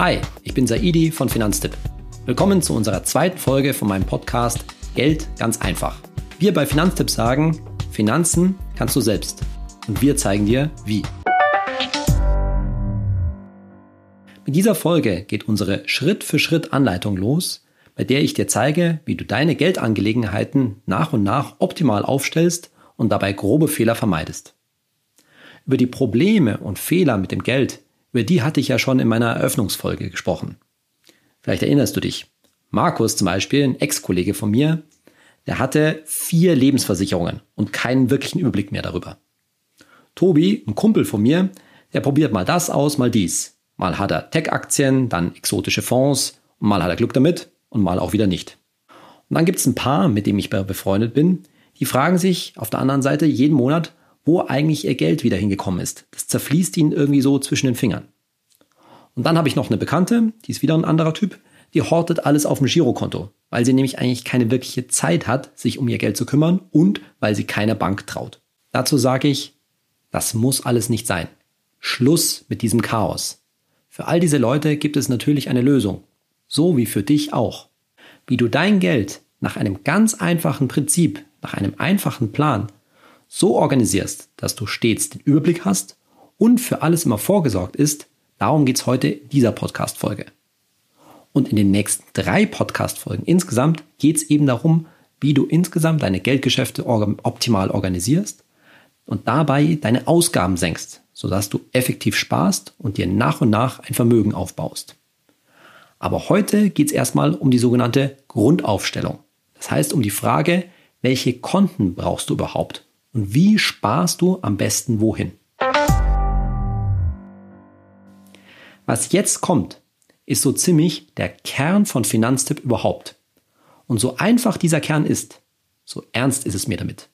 Hi, ich bin Saidi von Finanztipp. Willkommen zu unserer zweiten Folge von meinem Podcast Geld ganz einfach. Wir bei Finanztipp sagen, Finanzen kannst du selbst. Und wir zeigen dir, wie. Mit dieser Folge geht unsere Schritt-für-Schritt-Anleitung los, bei der ich dir zeige, wie du deine Geldangelegenheiten nach und nach optimal aufstellst und dabei grobe Fehler vermeidest. Über die Probleme und Fehler mit dem Geld über die hatte ich ja schon in meiner Eröffnungsfolge gesprochen. Vielleicht erinnerst du dich. Markus zum Beispiel, ein Ex-Kollege von mir, der hatte vier Lebensversicherungen und keinen wirklichen Überblick mehr darüber. Tobi, ein Kumpel von mir, der probiert mal das aus, mal dies. Mal hat er Tech-Aktien, dann exotische Fonds, und mal hat er Glück damit und mal auch wieder nicht. Und dann gibt es ein paar, mit denen ich befreundet bin, die fragen sich auf der anderen Seite jeden Monat, wo eigentlich ihr Geld wieder hingekommen ist. Das zerfließt ihnen irgendwie so zwischen den Fingern. Und dann habe ich noch eine Bekannte, die ist wieder ein anderer Typ, die hortet alles auf dem Girokonto, weil sie nämlich eigentlich keine wirkliche Zeit hat, sich um ihr Geld zu kümmern und weil sie keiner Bank traut. Dazu sage ich, das muss alles nicht sein. Schluss mit diesem Chaos. Für all diese Leute gibt es natürlich eine Lösung. So wie für dich auch. Wie du dein Geld nach einem ganz einfachen Prinzip, nach einem einfachen Plan so organisierst, dass du stets den Überblick hast und für alles immer vorgesorgt ist, darum geht es heute in dieser Podcast-Folge. Und in den nächsten drei Podcast-Folgen insgesamt geht es eben darum, wie du insgesamt deine Geldgeschäfte optimal organisierst und dabei deine Ausgaben senkst, sodass du effektiv sparst und dir nach und nach ein Vermögen aufbaust. Aber heute geht es erstmal um die sogenannte Grundaufstellung. Das heißt um die Frage, welche Konten brauchst du überhaupt und wie sparst du am besten wohin? Was jetzt kommt, ist so ziemlich der Kern von Finanztipp überhaupt. Und so einfach dieser Kern ist, so ernst ist es mir damit.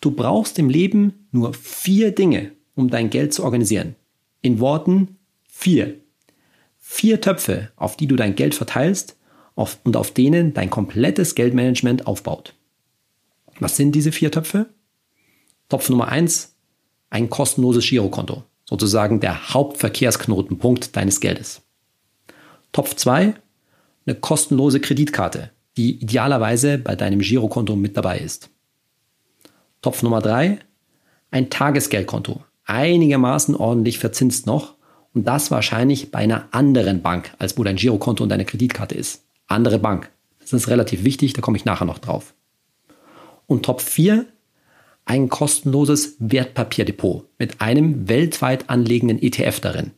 Du brauchst im Leben nur vier Dinge, um dein Geld zu organisieren. In Worten vier. Vier Töpfe, auf die du dein Geld verteilst und auf denen dein komplettes Geldmanagement aufbaut. Was sind diese vier Töpfe? Topf Nummer eins, ein kostenloses Girokonto, sozusagen der Hauptverkehrsknotenpunkt deines Geldes. Topf zwei, eine kostenlose Kreditkarte, die idealerweise bei deinem Girokonto mit dabei ist. Topf Nummer drei, ein Tagesgeldkonto, einigermaßen ordentlich verzinst noch und das wahrscheinlich bei einer anderen Bank, als wo dein Girokonto und deine Kreditkarte ist. Andere Bank. Das ist relativ wichtig, da komme ich nachher noch drauf. Und Top 4, ein kostenloses Wertpapierdepot mit einem weltweit anlegenden ETF darin,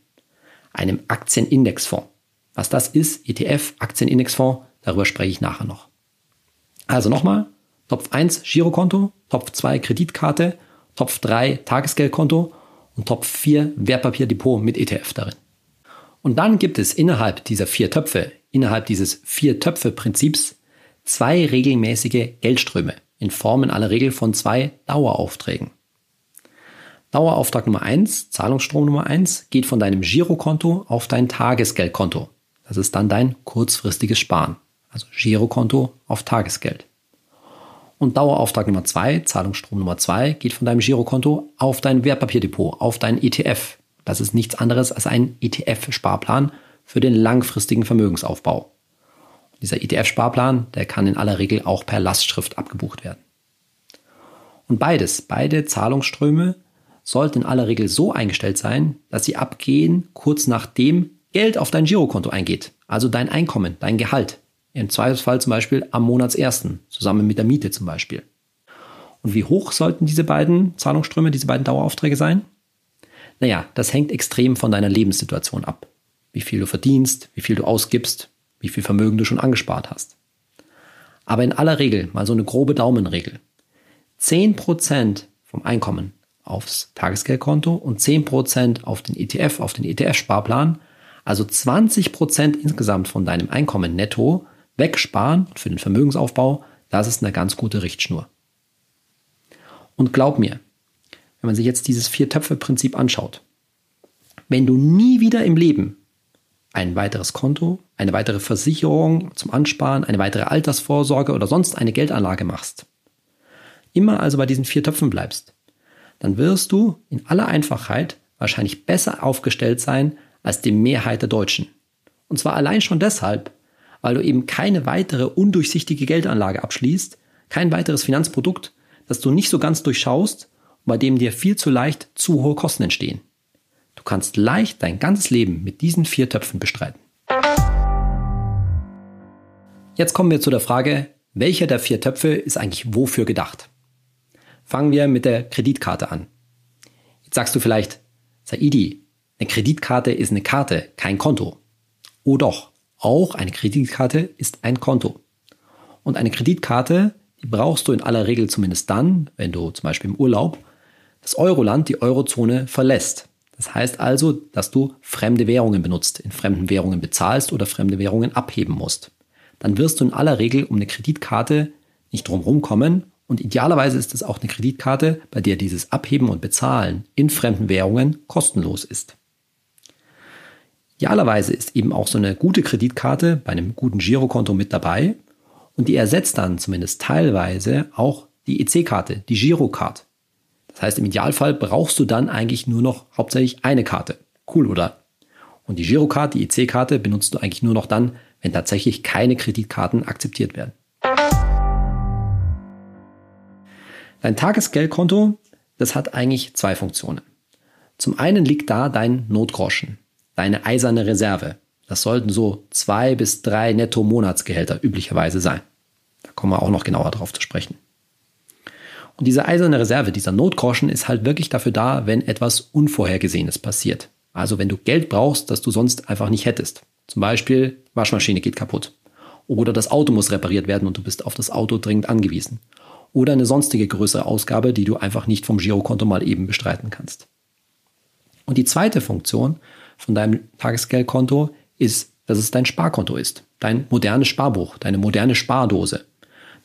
einem Aktienindexfonds. Was das ist, ETF, Aktienindexfonds, darüber spreche ich nachher noch. Also nochmal, Top 1 Girokonto, Top 2 Kreditkarte, Top 3 Tagesgeldkonto und Top 4 Wertpapierdepot mit ETF darin. Und dann gibt es innerhalb dieser vier Töpfe, innerhalb dieses vier Töpfe Prinzips, zwei regelmäßige Geldströme, in Form in aller Regel von zwei Daueraufträgen. Dauerauftrag Nummer eins, Zahlungsstrom Nummer eins, geht von deinem Girokonto auf dein Tagesgeldkonto. Das ist dann dein kurzfristiges Sparen. Also Girokonto auf Tagesgeld. Und Dauerauftrag Nummer zwei, Zahlungsstrom Nummer zwei, geht von deinem Girokonto auf dein Wertpapierdepot, auf dein ETF. Das ist nichts anderes als ein ETF-Sparplan für den langfristigen Vermögensaufbau. Dieser ETF-Sparplan, der kann in aller Regel auch per Lastschrift abgebucht werden. Und beides, beide Zahlungsströme sollten in aller Regel so eingestellt sein, dass sie abgehen kurz nachdem Geld auf dein Girokonto eingeht, also dein Einkommen, dein Gehalt. Im Zweifelsfall zum Beispiel am Monatsersten, zusammen mit der Miete zum Beispiel. Und wie hoch sollten diese beiden Zahlungsströme, diese beiden Daueraufträge sein? Naja, das hängt extrem von deiner Lebenssituation ab. Wie viel du verdienst, wie viel du ausgibst, wie viel Vermögen du schon angespart hast. Aber in aller Regel, mal so eine grobe Daumenregel, 10% vom Einkommen aufs Tagesgeldkonto und 10% auf den ETF, auf den ETF-Sparplan, also 20% insgesamt von deinem Einkommen netto wegsparen für den Vermögensaufbau, das ist eine ganz gute Richtschnur. Und glaub mir, wenn man sich jetzt dieses Vier-Töpfe-Prinzip anschaut, wenn du nie wieder im Leben ein weiteres Konto, eine weitere Versicherung zum Ansparen, eine weitere Altersvorsorge oder sonst eine Geldanlage machst, immer also bei diesen vier Töpfen bleibst, dann wirst du in aller Einfachheit wahrscheinlich besser aufgestellt sein als die Mehrheit der Deutschen. Und zwar allein schon deshalb, weil du eben keine weitere undurchsichtige Geldanlage abschließt, kein weiteres Finanzprodukt, das du nicht so ganz durchschaust und bei dem dir viel zu leicht zu hohe Kosten entstehen. Du kannst leicht dein ganzes Leben mit diesen vier Töpfen bestreiten. Jetzt kommen wir zu der Frage, welcher der vier Töpfe ist eigentlich wofür gedacht? Fangen wir mit der Kreditkarte an. Jetzt sagst du vielleicht, Saidi, eine Kreditkarte ist eine Karte, kein Konto. Oh doch, auch eine Kreditkarte ist ein Konto. Und eine Kreditkarte, die brauchst du in aller Regel zumindest dann, wenn du zum Beispiel im Urlaub das Euroland, die Eurozone verlässt. Das heißt also, dass du fremde Währungen benutzt, in fremden Währungen bezahlst oder fremde Währungen abheben musst. Dann wirst du in aller Regel um eine Kreditkarte nicht drumherum kommen und idealerweise ist es auch eine Kreditkarte, bei der dieses Abheben und Bezahlen in fremden Währungen kostenlos ist. Idealerweise ist eben auch so eine gute Kreditkarte bei einem guten Girokonto mit dabei und die ersetzt dann zumindest teilweise auch die EC-Karte, die Girocard. Das heißt, im Idealfall brauchst du dann eigentlich nur noch hauptsächlich eine Karte. Cool, oder? Und die Girocard, die EC-Karte benutzt du eigentlich nur noch dann, wenn tatsächlich keine Kreditkarten akzeptiert werden. Dein Tagesgeldkonto, das hat eigentlich zwei Funktionen. Zum einen liegt da dein Notgroschen deine eiserne Reserve. Das sollten so zwei bis drei Netto-Monatsgehälter üblicherweise sein. Da kommen wir auch noch genauer drauf zu sprechen. Und diese eiserne Reserve, dieser Notgroschen ist halt wirklich dafür da, wenn etwas Unvorhergesehenes passiert. Also wenn du Geld brauchst, das du sonst einfach nicht hättest. Zum Beispiel Waschmaschine geht kaputt. Oder das Auto muss repariert werden und du bist auf das Auto dringend angewiesen. Oder eine sonstige größere Ausgabe, die du einfach nicht vom Girokonto mal eben bestreiten kannst. Und die zweite Funktion von deinem Tagesgeldkonto ist, dass es dein Sparkonto ist. Dein modernes Sparbuch, deine moderne Spardose.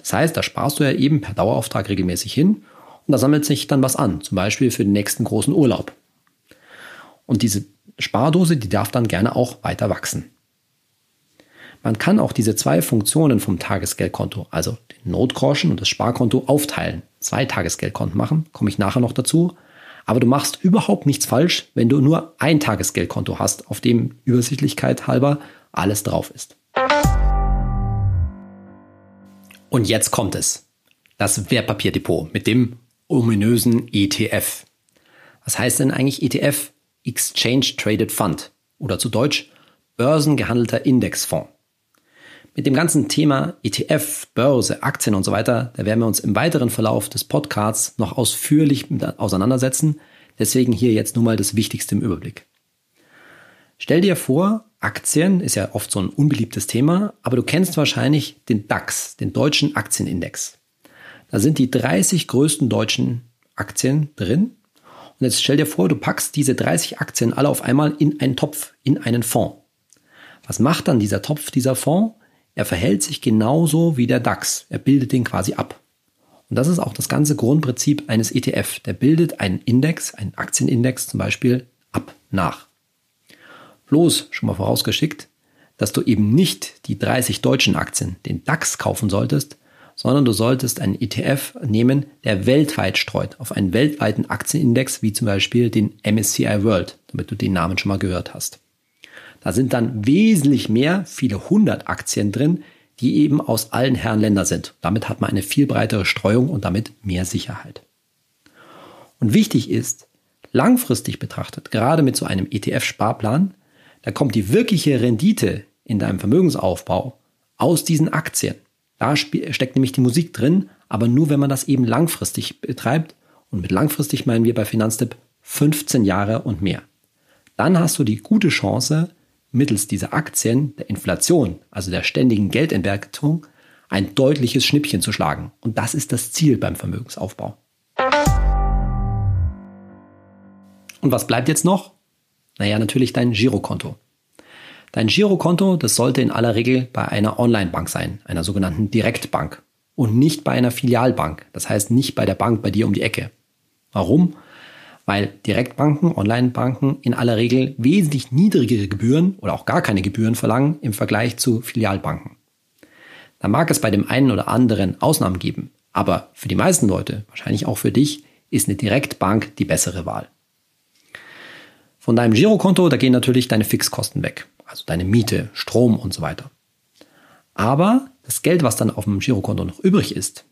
Das heißt, da sparst du ja eben per Dauerauftrag regelmäßig hin und da sammelt sich dann was an, zum Beispiel für den nächsten großen Urlaub. Und diese Spardose, die darf dann gerne auch weiter wachsen. Man kann auch diese zwei Funktionen vom Tagesgeldkonto, also den Notgroschen und das Sparkonto, aufteilen. Zwei Tagesgeldkonten machen, komme ich nachher noch dazu. Aber du machst überhaupt nichts falsch, wenn du nur ein Tagesgeldkonto hast, auf dem Übersichtlichkeit halber alles drauf ist. Und jetzt kommt es. Das Wertpapierdepot mit dem ominösen ETF. Was heißt denn eigentlich ETF? Exchange Traded Fund oder zu Deutsch börsengehandelter Indexfonds. Mit dem ganzen Thema ETF, Börse, Aktien und so weiter, da werden wir uns im weiteren Verlauf des Podcasts noch ausführlich auseinandersetzen. Deswegen hier jetzt nur mal das Wichtigste im Überblick. Stell dir vor, Aktien ist ja oft so ein unbeliebtes Thema, aber du kennst wahrscheinlich den DAX, den deutschen Aktienindex. Da sind die 30 größten deutschen Aktien drin. Und jetzt stell dir vor, du packst diese 30 Aktien alle auf einmal in einen Topf, in einen Fonds. Was macht dann dieser Topf, dieser Fonds? Er verhält sich genauso wie der DAX. Er bildet den quasi ab. Und das ist auch das ganze Grundprinzip eines ETF. Der bildet einen Index, einen Aktienindex zum Beispiel, ab nach. Bloß schon mal vorausgeschickt, dass du eben nicht die 30 deutschen Aktien, den DAX kaufen solltest, sondern du solltest einen ETF nehmen, der weltweit streut, auf einen weltweiten Aktienindex, wie zum Beispiel den MSCI World, damit du den Namen schon mal gehört hast. Da sind dann wesentlich mehr, viele hundert Aktien drin, die eben aus allen Herren Länder sind. Damit hat man eine viel breitere Streuung und damit mehr Sicherheit. Und wichtig ist, langfristig betrachtet, gerade mit so einem ETF-Sparplan, da kommt die wirkliche Rendite in deinem Vermögensaufbau aus diesen Aktien. Da steckt nämlich die Musik drin, aber nur wenn man das eben langfristig betreibt. Und mit langfristig meinen wir bei Finanztipp 15 Jahre und mehr. Dann hast du die gute Chance, mittels dieser Aktien, der Inflation, also der ständigen Geldentwertung, ein deutliches Schnippchen zu schlagen. Und das ist das Ziel beim Vermögensaufbau. Und was bleibt jetzt noch? Naja, natürlich dein Girokonto. Dein Girokonto, das sollte in aller Regel bei einer Online-Bank sein, einer sogenannten Direktbank. Und nicht bei einer Filialbank. Das heißt nicht bei der Bank bei dir um die Ecke. Warum? weil Direktbanken, Online-Banken in aller Regel wesentlich niedrigere Gebühren oder auch gar keine Gebühren verlangen im Vergleich zu Filialbanken. Da mag es bei dem einen oder anderen Ausnahmen geben, aber für die meisten Leute, wahrscheinlich auch für dich, ist eine Direktbank die bessere Wahl. Von deinem Girokonto, da gehen natürlich deine Fixkosten weg, also deine Miete, Strom und so weiter. Aber das Geld, was dann auf dem Girokonto noch übrig ist,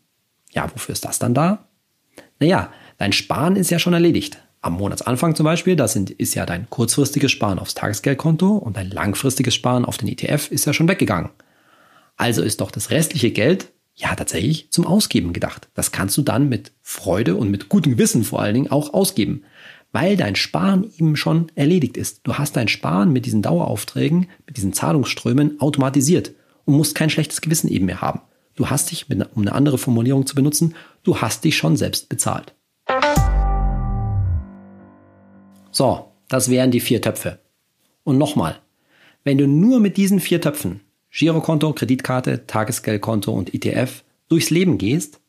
ja, wofür ist das dann da? Naja, dein Sparen ist ja schon erledigt. Am Monatsanfang zum Beispiel, das sind, ist ja dein kurzfristiges Sparen aufs Tagesgeldkonto und dein langfristiges Sparen auf den ETF ist ja schon weggegangen. Also ist doch das restliche Geld ja tatsächlich zum Ausgeben gedacht. Das kannst du dann mit Freude und mit gutem Gewissen vor allen Dingen auch ausgeben, weil dein Sparen eben schon erledigt ist. Du hast dein Sparen mit diesen Daueraufträgen, mit diesen Zahlungsströmen automatisiert und musst kein schlechtes Gewissen eben mehr haben. Du hast dich, um eine andere Formulierung zu benutzen, du hast dich schon selbst bezahlt. So, das wären die vier Töpfe. Und nochmal, wenn du nur mit diesen vier Töpfen Girokonto, Kreditkarte, Tagesgeldkonto und ETF durchs Leben gehst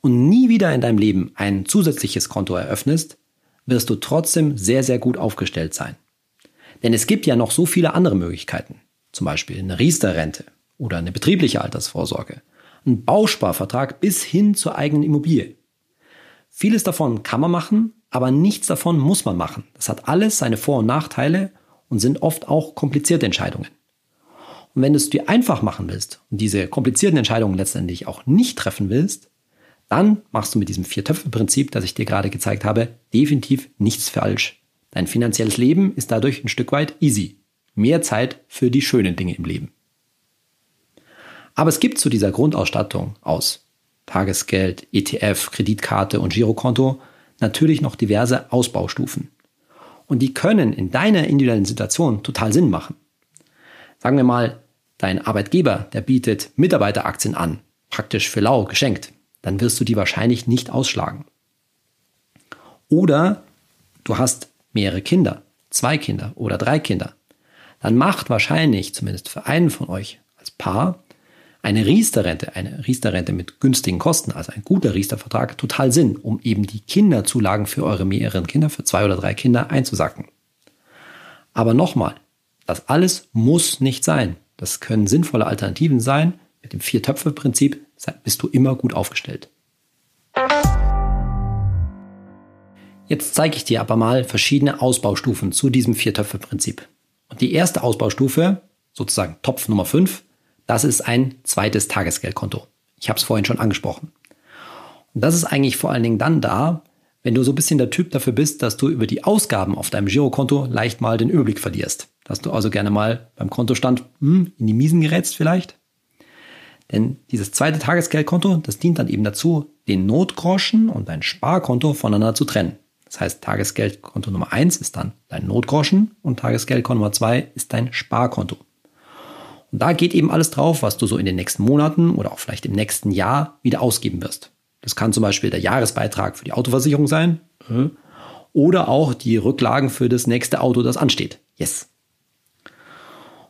und nie wieder in deinem Leben ein zusätzliches Konto eröffnest, wirst du trotzdem sehr, sehr gut aufgestellt sein. Denn es gibt ja noch so viele andere Möglichkeiten. Zum Beispiel eine Riester-Rente oder eine betriebliche Altersvorsorge, ein Bausparvertrag bis hin zur eigenen Immobilie. Vieles davon kann man machen, aber nichts davon muss man machen. Das hat alles seine Vor- und Nachteile und sind oft auch komplizierte Entscheidungen. Und wenn du es dir einfach machen willst und diese komplizierten Entscheidungen letztendlich auch nicht treffen willst, dann machst du mit diesem Vier-Töpfe-Prinzip, das ich dir gerade gezeigt habe, definitiv nichts falsch. Dein finanzielles Leben ist dadurch ein Stück weit easy. Mehr Zeit für die schönen Dinge im Leben. Aber es gibt zu dieser Grundausstattung aus Tagesgeld, ETF, Kreditkarte und Girokonto natürlich noch diverse Ausbaustufen. Und die können in deiner individuellen Situation total Sinn machen. Sagen wir mal, dein Arbeitgeber, der bietet Mitarbeiteraktien an, praktisch für lau geschenkt, dann wirst du die wahrscheinlich nicht ausschlagen. Oder du hast mehrere Kinder, zwei Kinder oder drei Kinder. Dann macht wahrscheinlich, zumindest für einen von euch als Paar, eine Riester-Rente, eine Riester-Rente mit günstigen Kosten, also ein guter Riester-Vertrag, total Sinn, um eben die Kinderzulagen für eure mehreren Kinder, für zwei oder drei Kinder einzusacken. Aber nochmal, das alles muss nicht sein. Das können sinnvolle Alternativen sein. Mit dem Vier-Töpfe-Prinzip bist du immer gut aufgestellt. Jetzt zeige ich dir aber mal verschiedene Ausbaustufen zu diesem Vier-Töpfe-Prinzip. Und die erste Ausbaustufe, sozusagen Topf Nummer 5, das ist ein zweites Tagesgeldkonto. Ich habe es vorhin schon angesprochen. Und das ist eigentlich vor allen Dingen dann da, wenn du so ein bisschen der Typ dafür bist, dass du über die Ausgaben auf deinem Girokonto leicht mal den Überblick verlierst. Dass du also gerne mal beim Kontostand hm, in die Miesen gerätst vielleicht. Denn dieses zweite Tagesgeldkonto, das dient dann eben dazu, den Notgroschen und dein Sparkonto voneinander zu trennen. Das heißt, Tagesgeldkonto Nummer eins ist dann dein Notgroschen und Tagesgeldkonto Nummer zwei ist dein Sparkonto. Und da geht eben alles drauf, was du so in den nächsten Monaten oder auch vielleicht im nächsten Jahr wieder ausgeben wirst. Das kann zum Beispiel der Jahresbeitrag für die Autoversicherung sein äh, oder auch die Rücklagen für das nächste Auto, das ansteht. Yes.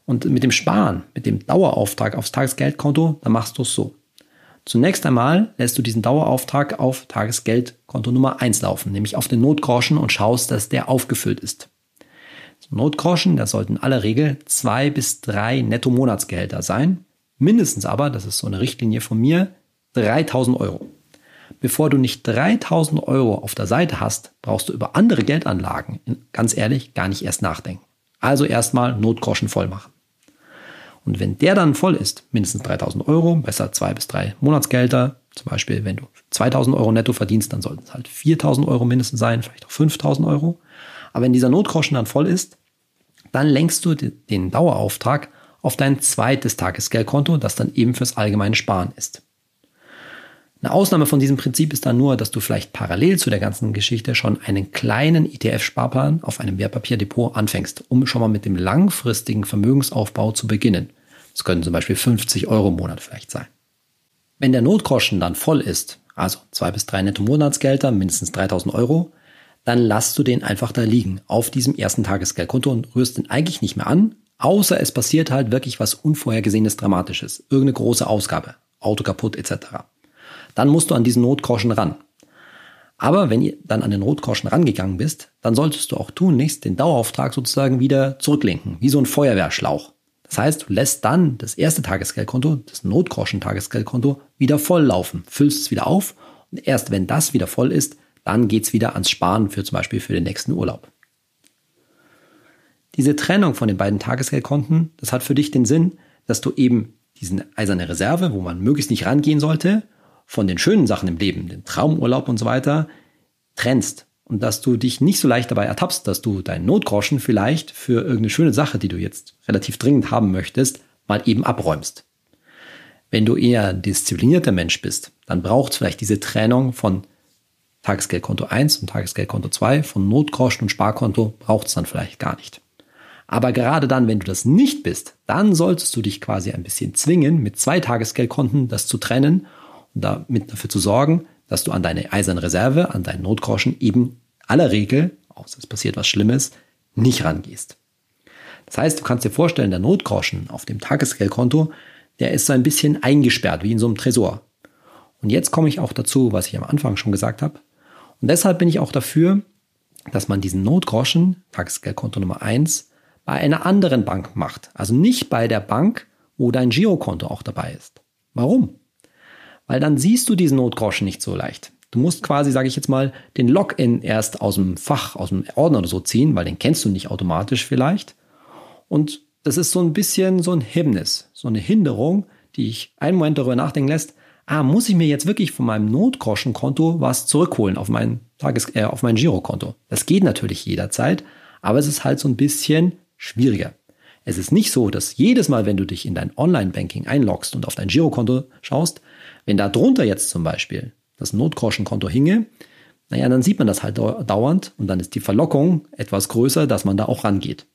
Und mit dem Sparen, mit dem Dauerauftrag aufs Tagesgeldkonto, da machst du es so. Zunächst einmal lässt du diesen Dauerauftrag auf Tagesgeldkonto Nummer 1 laufen, nämlich auf den Notgroschen und schaust, dass der aufgefüllt ist. Notgroschen, das sollten in aller Regel zwei bis drei Netto-Monatsgehälter sein. Mindestens aber, das ist so eine Richtlinie von mir, 3000 Euro. Bevor du nicht 3000 Euro auf der Seite hast, brauchst du über andere Geldanlagen, ganz ehrlich, gar nicht erst nachdenken. Also erstmal Notgroschen voll machen. Und wenn der dann voll ist, mindestens 3000 Euro, besser zwei bis drei Monatsgelder, zum Beispiel wenn du 2000 Euro netto verdienst, dann sollten es halt 4000 Euro mindestens sein, vielleicht auch 5000 Euro. Aber wenn dieser Notgroschen dann voll ist, dann lenkst du den Dauerauftrag auf dein zweites Tagesgeldkonto, das dann eben fürs allgemeine Sparen ist. Eine Ausnahme von diesem Prinzip ist dann nur, dass du vielleicht parallel zu der ganzen Geschichte schon einen kleinen ETF-Sparplan auf einem Wertpapierdepot anfängst, um schon mal mit dem langfristigen Vermögensaufbau zu beginnen. Das können zum Beispiel 50 Euro im Monat vielleicht sein. Wenn der Notgroschen dann voll ist, also zwei bis drei Netto-Monatsgelder, mindestens 3000 Euro, dann lass du den einfach da liegen auf diesem ersten Tagesgeldkonto und rührst den eigentlich nicht mehr an, außer es passiert halt wirklich was Unvorhergesehenes Dramatisches, irgendeine große Ausgabe, Auto kaputt etc. Dann musst du an diesen Notgroschen ran. Aber wenn ihr dann an den Notgroschen rangegangen bist, dann solltest du auch tunlichst den Dauerauftrag sozusagen wieder zurücklenken, wie so ein Feuerwehrschlauch. Das heißt, du lässt dann das erste Tagesgeldkonto, das Notgroschen-Tagesgeldkonto, wieder voll laufen, füllst es wieder auf und erst wenn das wieder voll ist, dann geht's wieder ans Sparen für zum Beispiel für den nächsten Urlaub. Diese Trennung von den beiden Tagesgeldkonten, das hat für dich den Sinn, dass du eben diesen eiserne Reserve, wo man möglichst nicht rangehen sollte, von den schönen Sachen im Leben, den Traumurlaub und so weiter, trennst. Und dass du dich nicht so leicht dabei ertappst, dass du deinen Notgroschen vielleicht für irgendeine schöne Sache, die du jetzt relativ dringend haben möchtest, mal eben abräumst. Wenn du eher ein disziplinierter Mensch bist, dann braucht es vielleicht diese Trennung von Tagesgeldkonto 1 und Tagesgeldkonto 2, von Notgroschen und Sparkonto braucht es dann vielleicht gar nicht. Aber gerade dann, wenn du das nicht bist, dann solltest du dich quasi ein bisschen zwingen, mit zwei Tagesgeldkonten das zu trennen damit dafür zu sorgen, dass du an deine eiserne Reserve, an deinen Notgroschen eben aller Regel, außer es passiert was Schlimmes, nicht rangehst. Das heißt, du kannst dir vorstellen, der Notgroschen auf dem Tagesgeldkonto, der ist so ein bisschen eingesperrt, wie in so einem Tresor. Und jetzt komme ich auch dazu, was ich am Anfang schon gesagt habe. Und deshalb bin ich auch dafür, dass man diesen Notgroschen, Tagesgeldkonto Nummer eins bei einer anderen Bank macht. Also nicht bei der Bank, wo dein Girokonto auch dabei ist. Warum? Weil dann siehst du diesen Notgroschen nicht so leicht. Du musst quasi, sage ich jetzt mal, den Login erst aus dem Fach, aus dem Ordner oder so ziehen, weil den kennst du nicht automatisch vielleicht. Und das ist so ein bisschen so ein Hemmnis, so eine Hinderung, die ich einen Moment darüber nachdenken lässt, ah, muss ich mir jetzt wirklich von meinem Notgroschenkonto was zurückholen auf mein Tages äh, auf mein Girokonto? Das geht natürlich jederzeit, aber es ist halt so ein bisschen schwieriger. Es ist nicht so, dass jedes Mal, wenn du dich in dein Online-Banking einloggst und auf dein Girokonto schaust, wenn da drunter jetzt zum Beispiel das Notgroschenkonto hinge, naja, dann sieht man das halt dauernd und dann ist die Verlockung etwas größer, dass man da auch rangeht.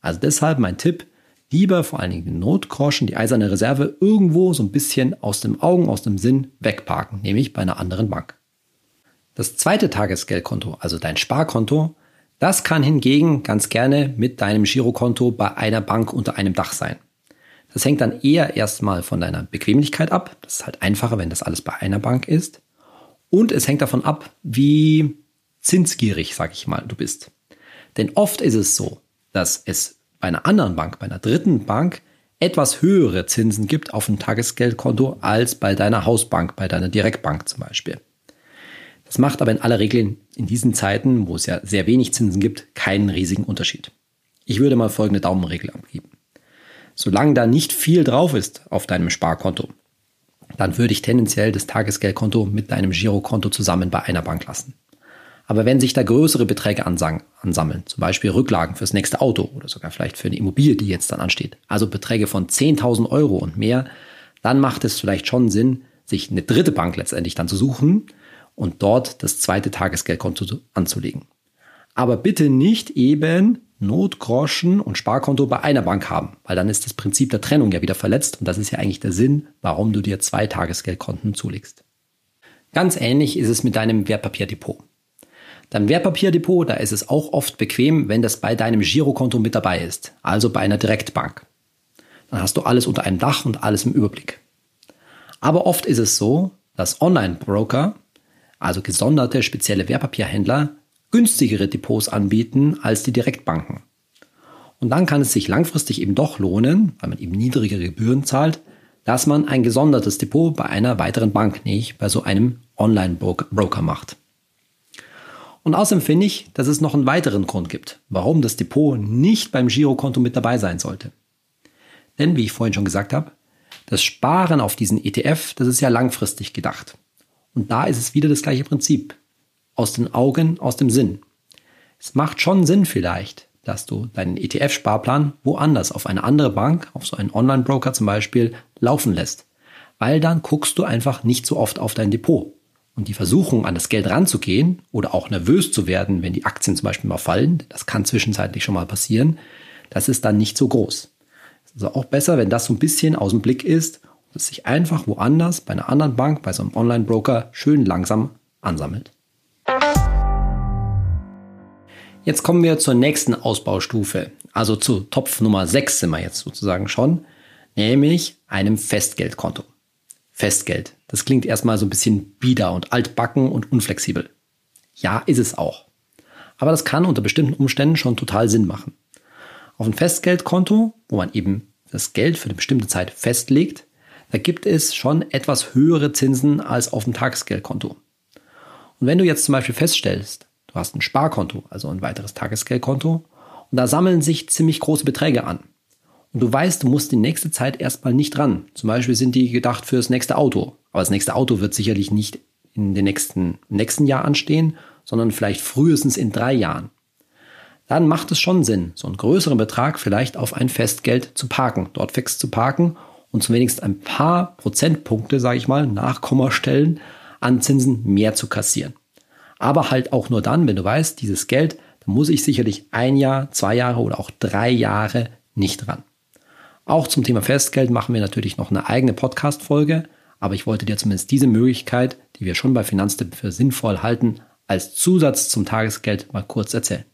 Also deshalb mein Tipp, lieber vor allen Dingen den Notgroschen, die eiserne Reserve irgendwo so ein bisschen aus dem Augen, aus dem Sinn wegparken, nämlich bei einer anderen Bank. Das zweite Tagesgeldkonto, also dein Sparkonto, das kann hingegen ganz gerne mit deinem Girokonto bei einer Bank unter einem Dach sein. Das hängt dann eher erstmal von deiner Bequemlichkeit ab. Das ist halt einfacher, wenn das alles bei einer Bank ist. Und es hängt davon ab, wie zinsgierig, sag ich mal, du bist. Denn oft ist es so, dass es bei einer anderen Bank, bei einer dritten Bank, etwas höhere Zinsen gibt auf dem Tagesgeldkonto als bei deiner Hausbank, bei deiner Direktbank zum Beispiel. Das macht aber in aller Regel in diesen Zeiten, wo es ja sehr wenig Zinsen gibt, keinen riesigen Unterschied. Ich würde mal folgende Daumenregel abgeben. Solange da nicht viel drauf ist auf deinem Sparkonto, dann würde ich tendenziell das Tagesgeldkonto mit deinem Girokonto zusammen bei einer Bank lassen. Aber wenn sich da größere Beträge ansammeln, zum Beispiel Rücklagen fürs nächste Auto oder sogar vielleicht für eine Immobilie, die jetzt dann ansteht, also Beträge von 10.000 Euro und mehr, dann macht es vielleicht schon Sinn, sich eine dritte Bank letztendlich dann zu suchen, und dort das zweite Tagesgeldkonto anzulegen. Aber bitte nicht eben Notgroschen und Sparkonto bei einer Bank haben, weil dann ist das Prinzip der Trennung ja wieder verletzt und das ist ja eigentlich der Sinn, warum du dir zwei Tagesgeldkonten zulegst. Ganz ähnlich ist es mit deinem Wertpapierdepot. Dein Wertpapierdepot, da ist es auch oft bequem, wenn das bei deinem Girokonto mit dabei ist, also bei einer Direktbank. Dann hast du alles unter einem Dach und alles im Überblick. Aber oft ist es so, dass Online-Broker also gesonderte spezielle Wertpapierhändler, günstigere Depots anbieten als die Direktbanken. Und dann kann es sich langfristig eben doch lohnen, weil man eben niedrigere Gebühren zahlt, dass man ein gesondertes Depot bei einer weiteren Bank, nicht bei so einem Online-Broker macht. Und außerdem finde ich, dass es noch einen weiteren Grund gibt, warum das Depot nicht beim Girokonto mit dabei sein sollte. Denn, wie ich vorhin schon gesagt habe, das Sparen auf diesen ETF, das ist ja langfristig gedacht. Und da ist es wieder das gleiche Prinzip. Aus den Augen, aus dem Sinn. Es macht schon Sinn vielleicht, dass du deinen ETF-Sparplan woanders, auf eine andere Bank, auf so einen Online-Broker zum Beispiel, laufen lässt. Weil dann guckst du einfach nicht so oft auf dein Depot. Und die Versuchung, an das Geld ranzugehen oder auch nervös zu werden, wenn die Aktien zum Beispiel mal fallen, das kann zwischenzeitlich schon mal passieren, das ist dann nicht so groß. Es ist also auch besser, wenn das so ein bisschen aus dem Blick ist das sich einfach woanders bei einer anderen Bank, bei so einem Online-Broker schön langsam ansammelt. Jetzt kommen wir zur nächsten Ausbaustufe, also zu Topf Nummer 6 sind wir jetzt sozusagen schon, nämlich einem Festgeldkonto. Festgeld, das klingt erstmal so ein bisschen bieder und altbacken und unflexibel. Ja, ist es auch. Aber das kann unter bestimmten Umständen schon total Sinn machen. Auf ein Festgeldkonto, wo man eben das Geld für eine bestimmte Zeit festlegt, da gibt es schon etwas höhere Zinsen als auf dem Tagesgeldkonto. Und wenn du jetzt zum Beispiel feststellst, du hast ein Sparkonto, also ein weiteres Tagesgeldkonto, Und da sammeln sich ziemlich große Beträge an. Und du weißt, du musst die nächste Zeit erstmal nicht ran. Zum Beispiel sind die gedacht für das nächste Auto. Aber das nächste Auto wird sicherlich nicht in den nächsten, nächsten Jahr anstehen, sondern vielleicht frühestens in drei Jahren. Dann macht es schon Sinn, so einen größeren Betrag vielleicht auf ein Festgeld zu parken, dort fix zu parken und zumindest ein paar Prozentpunkte, sage ich mal, Nachkommastellen an Zinsen mehr zu kassieren. Aber halt auch nur dann, wenn du weißt, dieses Geld, da muss ich sicherlich ein Jahr, zwei Jahre oder auch drei Jahre nicht ran. Auch zum Thema Festgeld machen wir natürlich noch eine eigene Podcast-Folge, aber ich wollte dir zumindest diese Möglichkeit, die wir schon bei Finanztipp für sinnvoll halten, als Zusatz zum Tagesgeld mal kurz erzählen.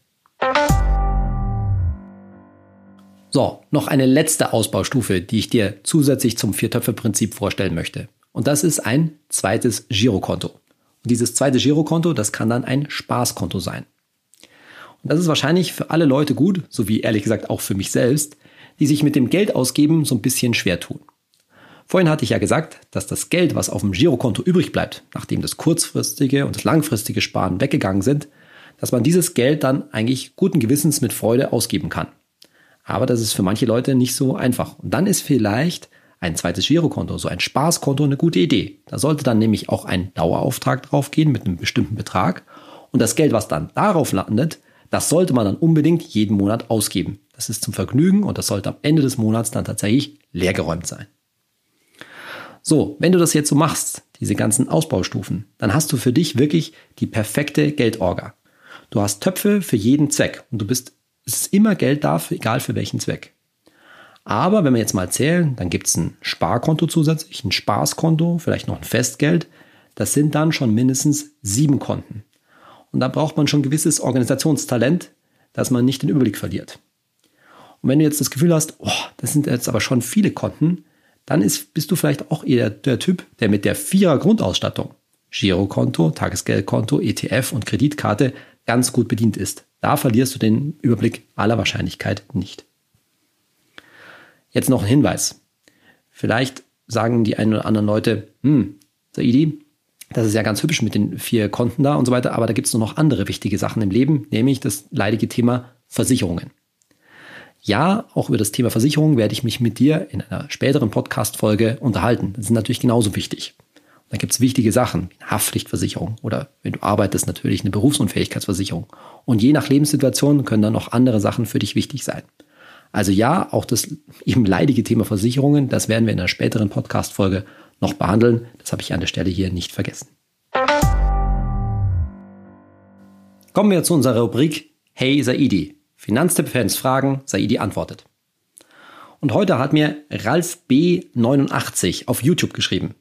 So, noch eine letzte Ausbaustufe, die ich dir zusätzlich zum Viertöpfe-Prinzip vorstellen möchte. Und das ist ein zweites Girokonto. Dieses zweite Girokonto, das kann dann ein Spaßkonto sein. Und das ist wahrscheinlich für alle Leute gut, sowie ehrlich gesagt auch für mich selbst, die sich mit dem Geld ausgeben so ein bisschen schwer tun. Vorhin hatte ich ja gesagt, dass das Geld, was auf dem Girokonto übrig bleibt, nachdem das kurzfristige und das langfristige Sparen weggegangen sind, dass man dieses Geld dann eigentlich guten Gewissens mit Freude ausgeben kann. Aber das ist für manche Leute nicht so einfach. Und dann ist vielleicht ein zweites Girokonto, so ein Spaßkonto eine gute Idee. Da sollte dann nämlich auch ein Dauerauftrag draufgehen mit einem bestimmten Betrag. Und das Geld, was dann darauf landet, das sollte man dann unbedingt jeden Monat ausgeben. Das ist zum Vergnügen und das sollte am Ende des Monats dann tatsächlich leergeräumt sein. So, wenn du das jetzt so machst, diese ganzen Ausbaustufen, dann hast du für dich wirklich die perfekte Geldorga. Du hast Töpfe für jeden Zweck und du bist es ist immer Geld da, egal für welchen Zweck. Aber wenn wir jetzt mal zählen, dann gibt es ein Sparkonto zusätzlich, ein Spaßkonto, vielleicht noch ein Festgeld. Das sind dann schon mindestens sieben Konten. Und da braucht man schon gewisses Organisationstalent, dass man nicht den Überblick verliert. Und wenn du jetzt das Gefühl hast, oh, das sind jetzt aber schon viele Konten, dann ist, bist du vielleicht auch eher der Typ, der mit der Vierer Grundausstattung, Girokonto, Tagesgeldkonto, ETF und Kreditkarte ganz gut bedient ist. Da verlierst du den Überblick aller Wahrscheinlichkeit nicht. Jetzt noch ein Hinweis. Vielleicht sagen die einen oder anderen Leute, hm, Saidi, das ist ja ganz hübsch mit den vier Konten da und so weiter, aber da gibt es noch andere wichtige Sachen im Leben, nämlich das leidige Thema Versicherungen. Ja, auch über das Thema Versicherung werde ich mich mit dir in einer späteren Podcast-Folge unterhalten. Das ist natürlich genauso wichtig. Da gibt es wichtige Sachen, Haftpflichtversicherung oder wenn du arbeitest, natürlich eine Berufsunfähigkeitsversicherung. Und je nach Lebenssituation können dann noch andere Sachen für dich wichtig sein. Also ja, auch das eben leidige Thema Versicherungen, das werden wir in einer späteren Podcast-Folge noch behandeln. Das habe ich an der Stelle hier nicht vergessen. Kommen wir zu unserer Rubrik Hey Saidi. Finanztipp-Fans fragen, Saidi antwortet. Und heute hat mir Ralf B89 auf YouTube geschrieben.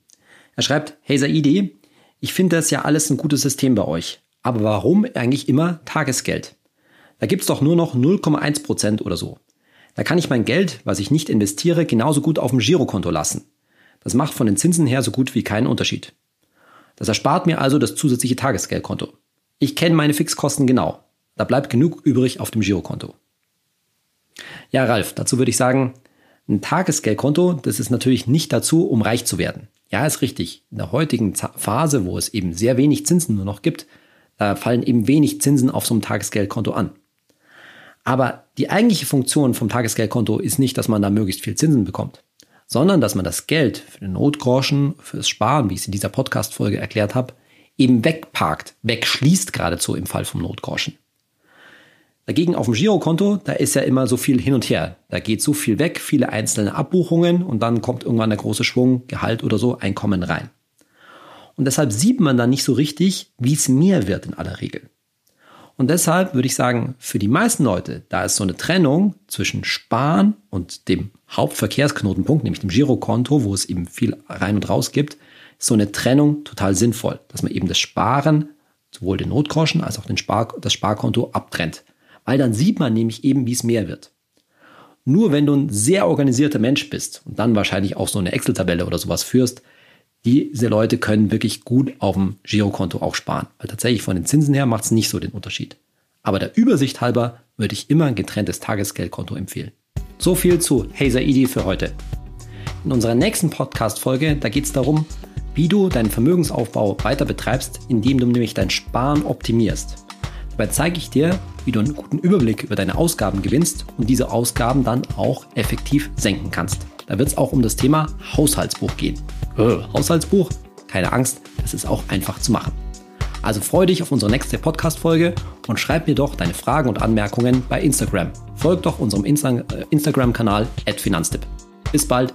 Er schreibt, hey Saidi, ich finde das ja alles ein gutes System bei euch. Aber warum eigentlich immer Tagesgeld? Da gibt's doch nur noch 0,1 Prozent oder so. Da kann ich mein Geld, was ich nicht investiere, genauso gut auf dem Girokonto lassen. Das macht von den Zinsen her so gut wie keinen Unterschied. Das erspart mir also das zusätzliche Tagesgeldkonto. Ich kenne meine Fixkosten genau. Da bleibt genug übrig auf dem Girokonto. Ja, Ralf, dazu würde ich sagen, ein Tagesgeldkonto, das ist natürlich nicht dazu, um reich zu werden. Ja, ist richtig. In der heutigen Phase, wo es eben sehr wenig Zinsen nur noch gibt, da fallen eben wenig Zinsen auf so einem Tagesgeldkonto an. Aber die eigentliche Funktion vom Tagesgeldkonto ist nicht, dass man da möglichst viel Zinsen bekommt, sondern dass man das Geld für den Notgroschen, fürs Sparen, wie ich es in dieser Podcast-Folge erklärt habe, eben wegparkt, wegschließt geradezu im Fall vom Notgroschen. Dagegen auf dem Girokonto, da ist ja immer so viel hin und her. Da geht so viel weg, viele einzelne Abbuchungen und dann kommt irgendwann der große Schwung, Gehalt oder so, Einkommen rein. Und deshalb sieht man dann nicht so richtig, wie es mehr wird in aller Regel. Und deshalb würde ich sagen, für die meisten Leute, da ist so eine Trennung zwischen Sparen und dem Hauptverkehrsknotenpunkt, nämlich dem Girokonto, wo es eben viel rein und raus gibt, ist so eine Trennung total sinnvoll, dass man eben das Sparen, sowohl den Notgroschen als auch den Spar das Sparkonto abtrennt weil dann sieht man nämlich eben, wie es mehr wird. Nur wenn du ein sehr organisierter Mensch bist und dann wahrscheinlich auch so eine Excel-Tabelle oder sowas führst, diese Leute können wirklich gut auf dem Girokonto auch sparen. Weil tatsächlich von den Zinsen her macht es nicht so den Unterschied. Aber der Übersicht halber würde ich immer ein getrenntes Tagesgeldkonto empfehlen. So viel zu Hazer Idi für heute. In unserer nächsten Podcast-Folge, da geht es darum, wie du deinen Vermögensaufbau weiter betreibst, indem du nämlich dein Sparen optimierst. Dabei zeige ich dir, wie du einen guten Überblick über deine Ausgaben gewinnst und diese Ausgaben dann auch effektiv senken kannst. Da wird es auch um das Thema Haushaltsbuch gehen. Äh, Haushaltsbuch? Keine Angst, das ist auch einfach zu machen. Also freue dich auf unsere nächste Podcast-Folge und schreib mir doch deine Fragen und Anmerkungen bei Instagram. Folg doch unserem Insta äh, Instagram-Kanal Finanztipp. Bis bald!